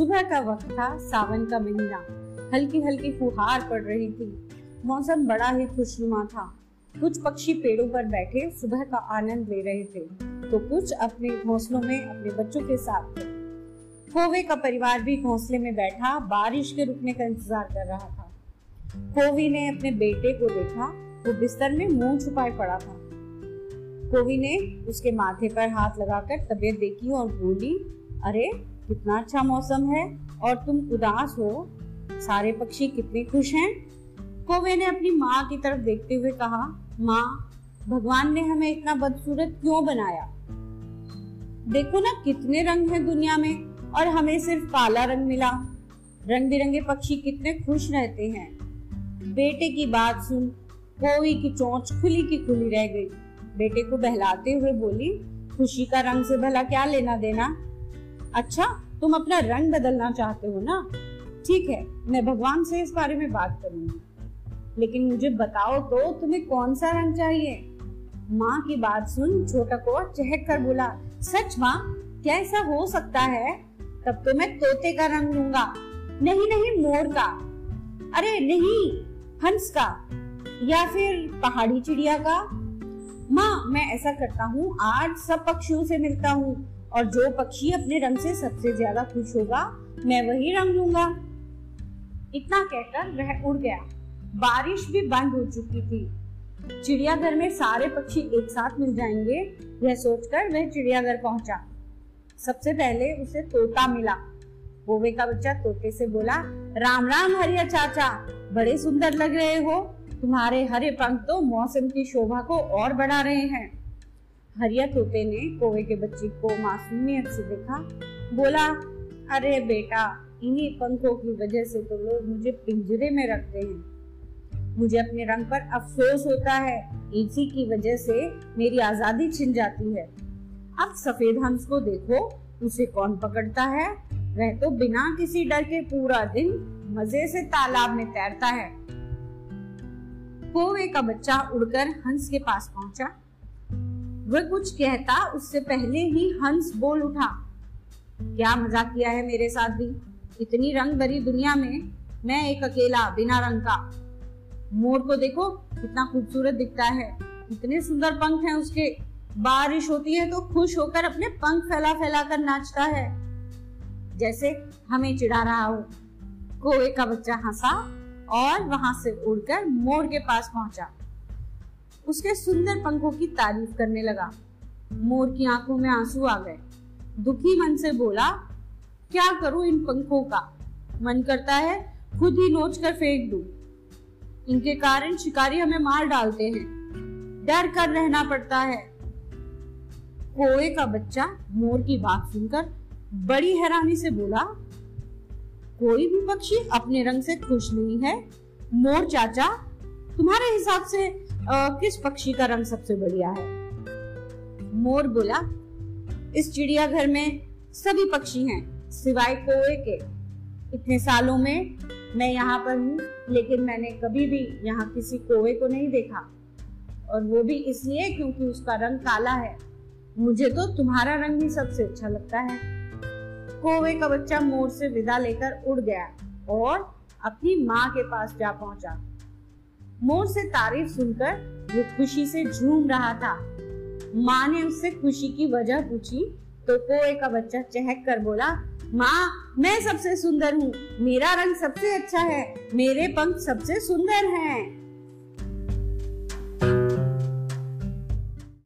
सुबह का वक्त था, सावन का महीना। हल्की हल्की फुहार पड़ रही थी। मौसम बड़ा ही खुशनुमा था। कुछ पक्षी पेड़ों पर बैठे सुबह का आनंद ले रहे थे। तो कुछ अपने घोंसलों में, अपने बच्चों के साथ थे। कोवे का परिवार भी घोंसले में बैठा, बारिश के रुकने का इंतज़ार कर रहा था। कोवी ने अपने बेटे को देखा वो बिस्तर में मुँह छुपाए पड़ा था। कोवी ने उसके माथे पर हाथ लगाकर तबीयत देखी और बोली, अरे कितना अच्छा मौसम है और तुम उदास हो। सारे पक्षी कितने खुश हैं। कोवे ने अपनी माँ की तरफ़ देखते हुए कहा, माँ, भगवान ने हमें इतना बदसूरत क्यों बनाया? देखो ना कितने रंग हैं दुनिया में और हमें सिर्फ़ काला रंग मिला। रंग बिरंगे पक्षी कितने खुश रहते हैं। बेटे की बात सुन, कोई की चोंच खुली की खुली रह गई। बेटे को बहलाते हुए बोली, खुशी का रंग से भला क्या लेना देना? अच्छा तुम अपना रंग बदलना चाहते हो ना? ठीक है, मैं भगवान से इस बारे में बात करूँगी। लेकिन मुझे बताओ तो तुम्हें कौन सा रंग चाहिए? माँ की बात सुन, छोटा को चहक कर बोला, सच माँ, क्या ऐसा हो सकता है? तब तो मैं तोते का रंग लूँगा। नहीं नहीं, मोर का। अरे, नहीं, हंस का। या फिर पहाड़ी चिड़िया का? माँ, मैं ऐसा करता हूँ, आज सब पक्षियों से मिलता हूँ। और जो पक्षी अपने रंग से सबसे ज़्यादा खुश होगा, मैं वही रंग लूँगा। इतना कहकर वह उड़ गया। बारिश भी बंद हो चुकी थी। चिड़ियाघर में सारे पक्षी एक साथ मिल जाएँगे, यह सोचकर वह चिड़ियाघर पहुँचा। सबसे पहले उसे तोता मिला। बोवे का बच्चा तोते से बोला, राम राम, हरिया चाचा, बड़े सुंदर लग रहे हो। तुम्हारे हरे पंख तो मौसम की शोभा को और बढ़ा रहे हैं। हरिया तोते ने कोवे के बच्चे को मासूमियत से देखा। बोला, अरे बेटा, इन्हीं पंखों की वजह से तो लोग मुझे पिंजरे में रखते हैं। मुझे अपने रंग पर अफसोस होता है, इसी की वजह से मेरी आज़ादी छिन जाती है। अब सफ़ेद हंस को देखो, उसे कौन पकड़ता है? वह तो बिना किसी डर के पूरा दिन मज़े से तालाब में तैरता है। कोवे का बच्चा उड़कर हंस के पास पहुँचा। वह कुछ कहता, उससे पहले ही हंस बोल उठा। क्या मज़ाक किया है मेरे साथ भी? इतनी रंग भरी दुनिया में मैं एक अकेला बिना रंग का। मोर को देखो, कितना खूबसूरत दिखता है। इतने सुंदर पंख हैं उसके। बारिश होती है तो खुश होकर अपने पंख फैला फैला कर नाचता है। जैसे हमें चिढ़ा रहा हो। कोए का बच्चा हंसा और वहाँ से उड़कर मोर के पास पहुँचा। उसके सुंदर पंखों की तारीफ़ करने लगा। मोर की आँखों में आँसू आ गए। दुखी मन से बोला, क्या करूँ इन पंखों का? मन करता है, खुद ही नोच कर फेंक दू। इनके कारण शिकारी हमें मार डालते हैं। डर कर रहना पड़ता है। कोए का बच्चा मोर की बात सुनकर बड़ी हैरानी से बोला, कोई भी पक्षी अपने रंग से खुश नहीं है। मोर चाचा तुम्हारे हिसाब से आ, किस पक्षी का रंग सबसे बढ़िया है? मोर बोला इस चिड़ियाघर में सभी पक्षी हैं सिवाय कोए के। इतने सालों में मैं यहाँ पर हूँ लेकिन मैंने कभी भी यहाँ किसी कोवे को नहीं देखा। और वो भी इसलिए क्योंकि उसका रंग काला है। मुझे तो तुम्हारा रंग ही सबसे अच्छा लगता है। कोवे का बच्चा मोर से विदा लेकर उड़ गया और अपनी माँ के पास जा पहुँचा। मोर से तारीफ़ सुनकर वो खुशी से झूम रहा था। माँ ने उससे खुशी की वजह पूछी तो कोए का बच्चा चहक कर बोला, माँ, मैं सबसे सुंदर हूँ। मेरा रंग सबसे अच्छा है। मेरे पंख सबसे सुंदर हैं।